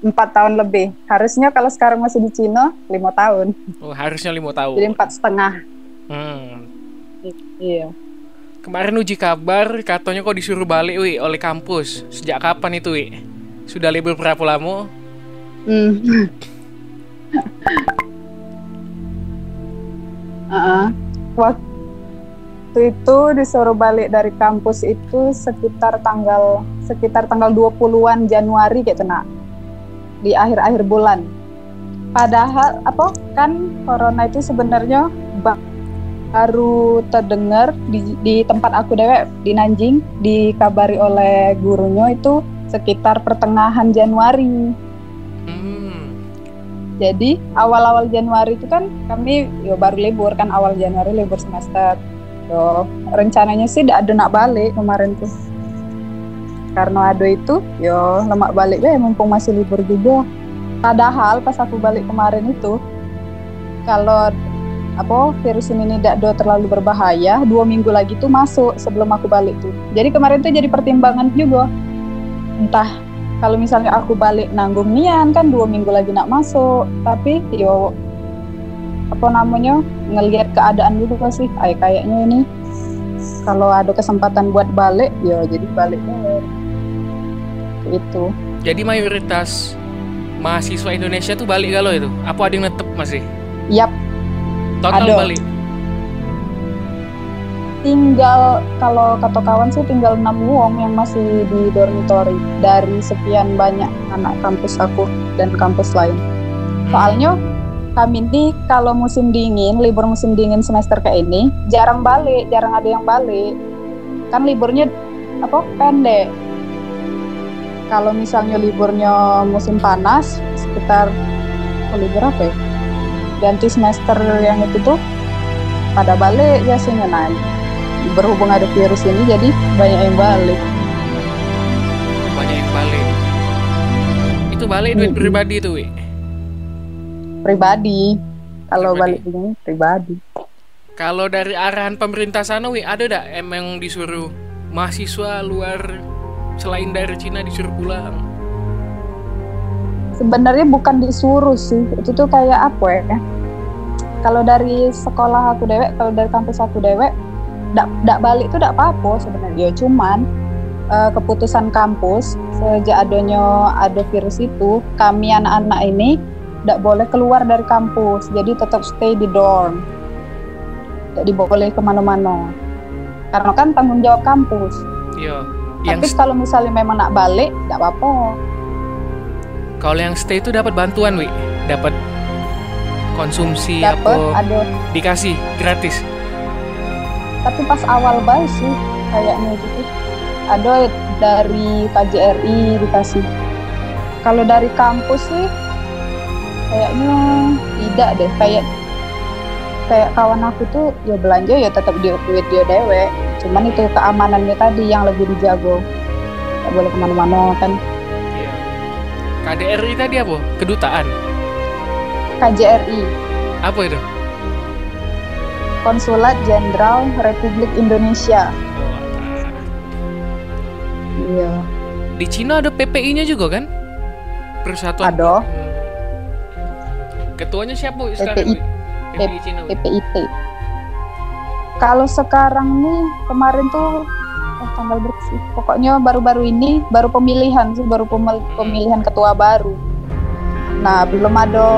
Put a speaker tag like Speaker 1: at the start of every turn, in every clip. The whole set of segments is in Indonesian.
Speaker 1: empat tahun lebih. Harusnya kalau sekarang masih di Cina lima tahun.
Speaker 2: Oh, harusnya lima tahun.
Speaker 1: Jadi empat setengah.
Speaker 2: Hmm.
Speaker 1: Iya.
Speaker 2: Kemarin uji kabar katanya kok disuruh balik wi oleh kampus. Sejak kapan itu wi? Sudah libur berapa lama?
Speaker 1: Hmm. uh-uh. Waktu itu disuruh balik dari kampus itu sekitar tanggal sekitar tanggal 20-an Januari gitu nak. Di akhir-akhir bulan. Padahal apa kan corona itu sebenarnya baru terdengar di, di tempat aku dewek di Nanjing dikabari oleh gurunya itu sekitar pertengahan Januari.
Speaker 2: Hmm.
Speaker 1: Jadi awal-awal Januari itu kan kami yo baru libur kan awal Januari libur semester. Yo rencananya sih tidak ada nak balik kemarin tuh. Karena ada itu yo lemak balik deh mumpung masih libur juga. Padahal pas aku balik kemarin itu kalau apa virus ini tidak terlalu berbahaya dua minggu lagi tuh masuk sebelum aku balik tuh. Jadi kemarin tuh jadi pertimbangan juga. Entah kalau misalnya aku balik nanggung nian kan dua minggu lagi nak masuk tapi yo apa namanya ngelihat keadaan juga sih ay kayaknya ini kalau ada kesempatan buat balik ya jadi balik itu
Speaker 2: Jadi mayoritas mahasiswa Indonesia tuh balik galau itu? Apa ada yang netep masih?
Speaker 1: yap
Speaker 2: Total
Speaker 1: Ada.
Speaker 2: balik.
Speaker 1: tinggal kalau kata kawan sih tinggal enam wong yang masih di dormitory dari sekian banyak anak kampus aku dan kampus lain Soalnya kami ini kalau musim dingin, libur musim dingin semester kayak ini, jarang balik, jarang ada yang balik. Kan liburnya apa pendek. Kalau misalnya liburnya musim panas, sekitar oh, libur apa ya? Ganti semester yang itu tuh pada balik biasanya nah berhubung ada virus ini jadi banyak yang balik
Speaker 2: Banyak yang balik. Itu balik duit pribadi tuh wi.
Speaker 1: pribadi kalau balik begini pribadi
Speaker 2: Kalau dari arahan pemerintah sana wi ada dak emang disuruh mahasiswa luar selain dari Cina disuruh pulang?
Speaker 1: sebenarnya bukan disuruh sih. Itu tuh kayak apa ya? Kalau dari sekolah aku dewek kalau dari kampus aku dewek dak dak balik tuh dak apa-apa sebenarnya. Cuman eh, keputusan kampus sejak adanya ada virus itu kami anak-anak ini dak boleh keluar dari kampus. Jadi tetap stay di dorm. Tidak diboleh ke mana-mana. Karena kan tanggung jawab kampus.
Speaker 2: Iya.
Speaker 1: Tapi
Speaker 2: Yang
Speaker 1: kalau misalnya memang nak balik tidak apa-apa.
Speaker 2: Kalau yang stay itu dapat bantuan wi, dapat konsumsi
Speaker 1: dapat
Speaker 2: apa
Speaker 1: ada.
Speaker 2: dikasih gratis.
Speaker 1: tapi pas awal baik sih kayaknya gitu. Ada dari KJRI dikasih. Kalau dari kampus sih kayaknya tidak deh. Kayak kayak kawan aku tuh ya belanja ya tetap di duit dia dewe cuman itu keamanannya tadi yang lebih dijago nggak boleh ke mana-mana kan
Speaker 2: Iya. KDRI tadi apa? Kedutaan.
Speaker 1: KJRI
Speaker 2: Apa itu?
Speaker 1: Konsulat Jenderal Republik Indonesia iya
Speaker 2: Di Cina ada PPI-nya juga kan? Persatuan.
Speaker 1: ada
Speaker 2: Hmm. Ketuanya siapa sekarang?
Speaker 1: PPI.
Speaker 2: PPI Cina.
Speaker 1: PPIT. Kalau sekarang nih kemarin tuh eh, tanggal berapa sih? Pokoknya baru-baru ini baru pemilihan sih, baru pemil- pemilihan ketua baru. Nah belum ada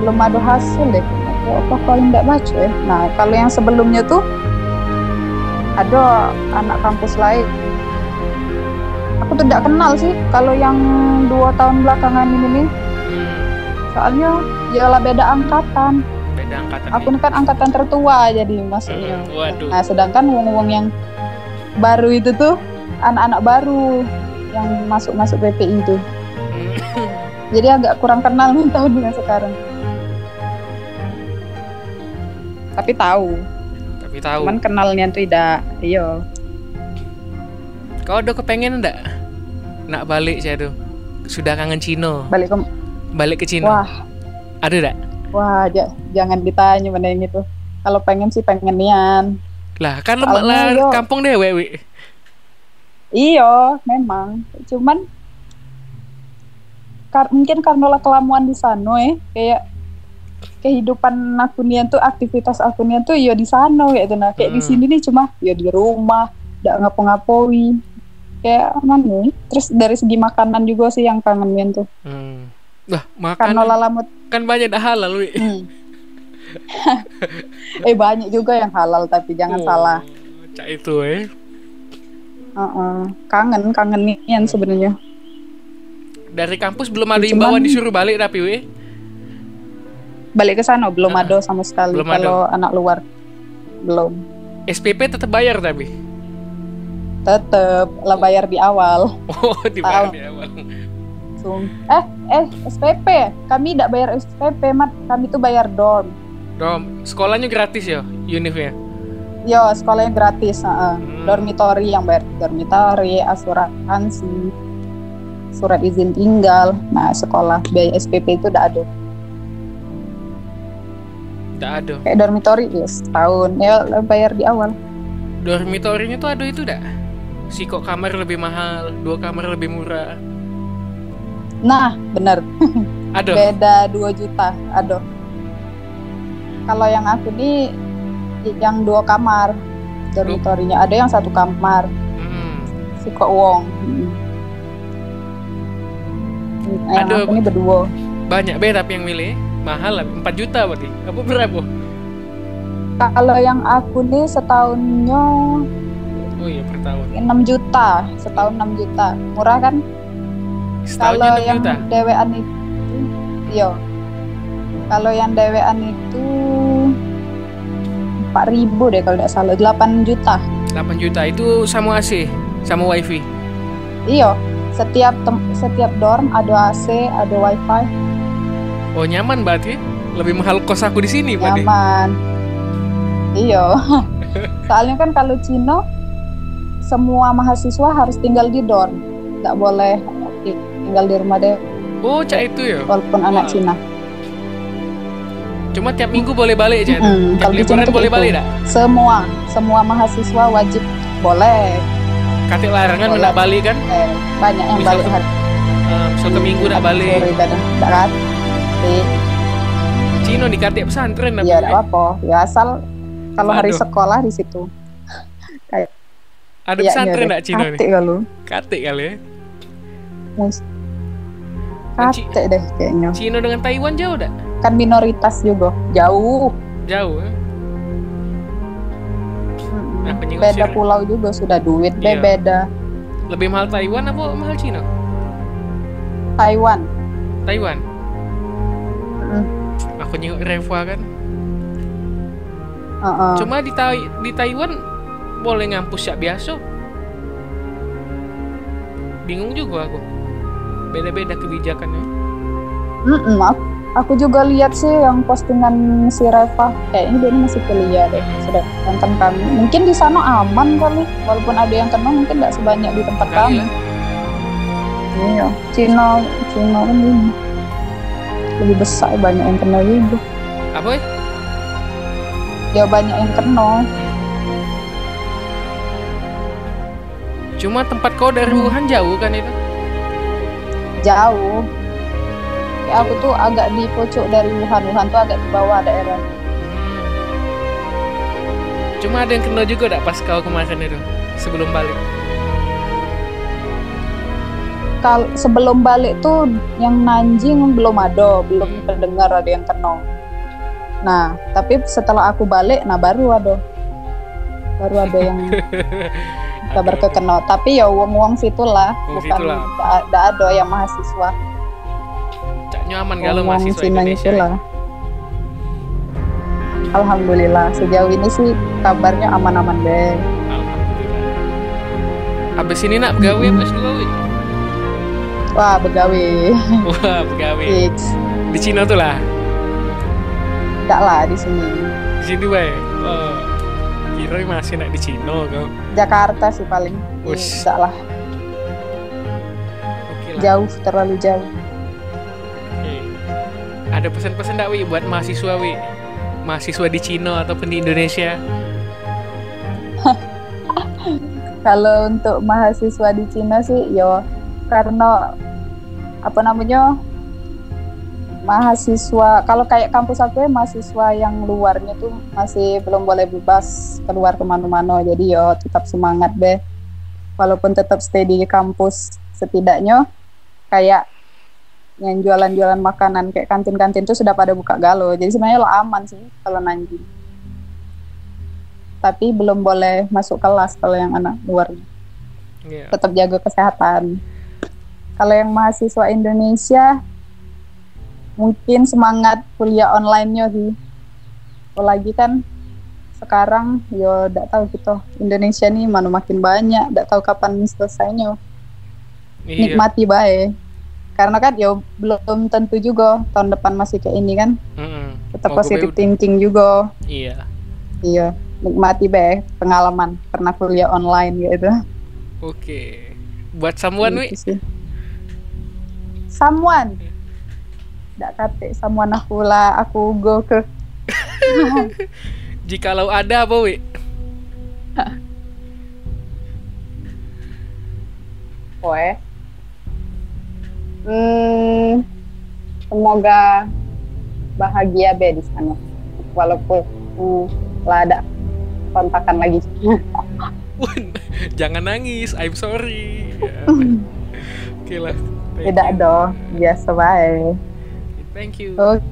Speaker 1: belum ada hasil deh. Apa kalau nggak baca ya? Nah kalau yang sebelumnya tuh ada anak kampus lain. Aku tuh tidak kenal sih kalau yang dua tahun belakangan ini nih.
Speaker 2: Hmm.
Speaker 1: Soalnya ya beda angkatan.
Speaker 2: Beda angkatan.
Speaker 1: Aku ini kan angkatan tertua jadi maksudnya.
Speaker 2: Hmm, Waduh.
Speaker 1: Nah, sedangkan wong-wong yang baru itu tuh anak-anak baru yang masuk-masuk PPI itu.
Speaker 2: Hmm.
Speaker 1: Jadi agak kurang kenal nih tahunnya sekarang. Tapi tahu,
Speaker 2: Tapi tahu.
Speaker 1: cuman kenalnya tuh tidak. Iya.
Speaker 2: Kau udah kepengen enggak? Nak balik saya tuh. Sudah kangen Cino.
Speaker 1: Balik ke
Speaker 2: Balik ke Cino.
Speaker 1: wah,
Speaker 2: Ada enggak?
Speaker 1: Wah ja- jangan ditanya mana yang itu. Kalau pengen sih pengen nian.
Speaker 2: Lah, kan
Speaker 1: Soalnya,
Speaker 2: lah
Speaker 1: yo.
Speaker 2: kampung dewe, Wi.
Speaker 1: Iya, memang. Cuman kar- mungkin karena lah kelamuan di sana eh kayak kehidupan akunian tuh aktivitas akunian tuh ya di sana kayak itu nah kayak di
Speaker 2: Hmm.
Speaker 1: sini nih cuma ya di rumah tidak ngapa-ngapain kayak mana ya? terus dari segi makanan juga sih yang kangenin tuh
Speaker 2: Hmm. Lah,
Speaker 1: karena
Speaker 2: makan
Speaker 1: lalamut
Speaker 2: kan banyak dah halal, Wi.
Speaker 1: hmm. eh banyak juga yang halal tapi jangan
Speaker 2: Oh,
Speaker 1: salah
Speaker 2: Cak itu eh.
Speaker 1: Heeh. kangen kangenin sebenarnya
Speaker 2: Dari kampus belum ada
Speaker 1: Cuman-
Speaker 2: imbauan disuruh balik tapi, Wi.
Speaker 1: balik ke sana belum
Speaker 2: Ah,
Speaker 1: ada sama sekali
Speaker 2: belum ada.
Speaker 1: kalau anak luar belum
Speaker 2: SPP tetap bayar tapi.
Speaker 1: tetep lah bayar di awal
Speaker 2: Oh, dibayar
Speaker 1: Tahu.
Speaker 2: di awal.
Speaker 1: Sum- eh eh SPP kami tidak bayar SPP mat kami tuh bayar dorm
Speaker 2: Dom, sekolahnya gratis ya, unifnya.
Speaker 1: yo sekolahnya gratis heeh.
Speaker 2: Hmm.
Speaker 1: dormitory yang bayar dormitory asuransi surat izin tinggal nah sekolah biaya SPP itu udah ada
Speaker 2: Tidak ada.
Speaker 1: kayak dormitory ya setahun ya bayar di awal
Speaker 2: Dormitorinya tuh ada itu dak? Si kok kamar lebih mahal, dua kamar lebih murah.
Speaker 1: Nah bener
Speaker 2: Ada.
Speaker 1: beda 2 juta aduh kalau yang aku nih yang dua kamar dormitorinya ada yang satu kamar
Speaker 2: Hmm.
Speaker 1: kok wong Hmm. yang
Speaker 2: Aduh.
Speaker 1: aku ini berdua
Speaker 2: Banyak beda tapi yang milih. Mahal lah, 4 juta berarti. Apa berapa?
Speaker 1: kalau yang aku nih setahunnya
Speaker 2: Oh iya per tahun.
Speaker 1: 6 juta setahun 6 juta murah kan
Speaker 2: Setahunnya
Speaker 1: kalau
Speaker 2: 6
Speaker 1: yang
Speaker 2: juta.
Speaker 1: dewean itu iya kalau yang dewean itu 4000 deh kalau tidak salah 8 juta
Speaker 2: 8 juta itu sama AC, sama wifi.
Speaker 1: Iya, setiap setiap dorm ada AC, ada wifi,
Speaker 2: Oh nyaman berarti. Lebih mahal kos aku di sini berarti.
Speaker 1: nyaman. Iya. Soalnya kan kalau Cina semua mahasiswa harus tinggal di dorm, nggak boleh tinggal di rumah deh
Speaker 2: Oh cak itu ya.
Speaker 1: walaupun anak
Speaker 2: Wah.
Speaker 1: Cina.
Speaker 2: Cuma tiap minggu boleh balik aja.
Speaker 1: Mm-mm,
Speaker 2: Tiap liburan boleh
Speaker 1: gitu.
Speaker 2: balik dak?
Speaker 1: Semua semua mahasiswa wajib boleh.
Speaker 2: Katik larangan
Speaker 1: Boleh.
Speaker 2: nak balik kan?
Speaker 1: Eh, banyak yang
Speaker 2: Misal
Speaker 1: balik
Speaker 2: ke-
Speaker 1: hari
Speaker 2: Um, misal ke minggu nak balik.
Speaker 1: sore dan tidak kan?
Speaker 2: Cino di katik pesantren.
Speaker 1: Iya, tidak apa-apa. Ya asal kalau hari
Speaker 2: Waduh.
Speaker 1: sekolah di situ.
Speaker 2: Ada
Speaker 1: Iya,
Speaker 2: pesantren
Speaker 1: iya,
Speaker 2: nak Cino nih?
Speaker 1: Katik kalau.
Speaker 2: Katik kali ya.
Speaker 1: Katek deh kayaknya.
Speaker 2: Cino dengan Taiwan jauh dak?
Speaker 1: Kan minoritas juga. Jauh.
Speaker 2: Jauh. eh?
Speaker 1: Mm-mm.
Speaker 2: Nah,
Speaker 1: Beda pulau juga sudah duit deh
Speaker 2: Iya.
Speaker 1: beda.
Speaker 2: Lebih mahal Taiwan apa mahal Cina?
Speaker 1: Taiwan.
Speaker 2: Taiwan.
Speaker 1: Mm.
Speaker 2: Aku nyengok Reva kan.
Speaker 1: Uh-uh.
Speaker 2: Cuma di Tai di Taiwan boleh ngampus ya biasa. Bingung juga aku. Beda-beda kebijakannya.
Speaker 1: Mm-mm, aku, aku juga lihat sih yang postingan si Reva. Kayaknya dia ini masih kuliah deh. Sudah nonton kami. Mungkin di sana aman kali. Walaupun ada yang kena mungkin tidak sebanyak di tempat
Speaker 2: Kali
Speaker 1: kami.
Speaker 2: lah.
Speaker 1: Iya. Cina, Cina kan ini lebih besar banyak yang kena juga.
Speaker 2: Apa ya?
Speaker 1: Ya banyak yang kena.
Speaker 2: Cuma tempat kau dari
Speaker 1: Hmm.
Speaker 2: Wuhan jauh kan itu?
Speaker 1: Jauh. Ya aku tuh agak di pojok dari Wuhan. Wuhan tuh agak di bawah daerah.
Speaker 2: Cuma ada yang kena juga dak pas kau kemarin itu sebelum balik.
Speaker 1: Kal sebelum balik tuh yang Nanjing belum ada, belum
Speaker 2: Hmm.
Speaker 1: terdengar ada yang kena. Nah, tapi setelah aku balik, nah baru ada, baru ada yang kabar kekena. Tapi ya uang-uang situlah,
Speaker 2: Wong
Speaker 1: bukan
Speaker 2: situlah.
Speaker 1: tidak ada yang mahasiswa.
Speaker 2: Cak nyaman kalau mahasiswa Indonesia.
Speaker 1: itulah. Alhamdulillah sejauh ini sih kabarnya aman-aman deh.
Speaker 2: Alhamdulillah. Habis ini nak begawe apa S2 wi?
Speaker 1: Wah begawe,
Speaker 2: Wah, begawe.
Speaker 1: fix.
Speaker 2: Di Cina tuh lah.
Speaker 1: Tidak lah di sini.
Speaker 2: Di sini wae. Oh. Kira masih nak di Cina kau.
Speaker 1: Jakarta sih paling. Tidak lah,
Speaker 2: Oke lah.
Speaker 1: jauh terlalu jauh.
Speaker 2: Oke. Ada pesan-pesan tak wi buat mahasiswa wi? Mahasiswa di Cina ataupun di Indonesia?
Speaker 1: Kalau untuk mahasiswa di Cina sih, yo karena apa namanya mahasiswa. Kalau kayak kampus aku ya mahasiswa yang luarnya tuh masih belum boleh bebas keluar ke mana-mana. Jadi yo tetap semangat deh. Walaupun tetap stay di kampus setidaknya kayak yang jualan-jualan makanan kayak kantin-kantin tuh sudah pada buka galo jadi sebenarnya lo aman sih kalau Nanjing tapi belum boleh masuk kelas kalau yang anak luarnya.
Speaker 2: Iya.
Speaker 1: tetap jaga kesehatan. Kalau yang mahasiswa Indonesia mungkin semangat kuliah online-nya sih apalagi kan sekarang yo tidak tahu gitu Indonesia nih mana makin banyak tidak tahu kapan selesainya
Speaker 2: Iya.
Speaker 1: nikmati baik karena kan yo belum tentu juga tahun depan masih kayak ini kan
Speaker 2: Mm-mm.
Speaker 1: tetap
Speaker 2: Mau gue
Speaker 1: positive
Speaker 2: udah-
Speaker 1: thinking juga
Speaker 2: Iya.
Speaker 1: iya nikmati baik pengalaman pernah kuliah online gitu
Speaker 2: Oke. Buat someone wi,
Speaker 1: Gitu sih. someone tidak kate someone aku lah aku go ke
Speaker 2: jikalau ada apa wi?
Speaker 1: Poe. Hmm, semoga bahagia be di sana. Walaupun hmm, lah ada kontakan lagi.
Speaker 2: Jangan nangis, I'm sorry. Ya. Oke lah. Thank
Speaker 1: Tidak dong, biasa baik.
Speaker 2: Thank you.
Speaker 1: Oke.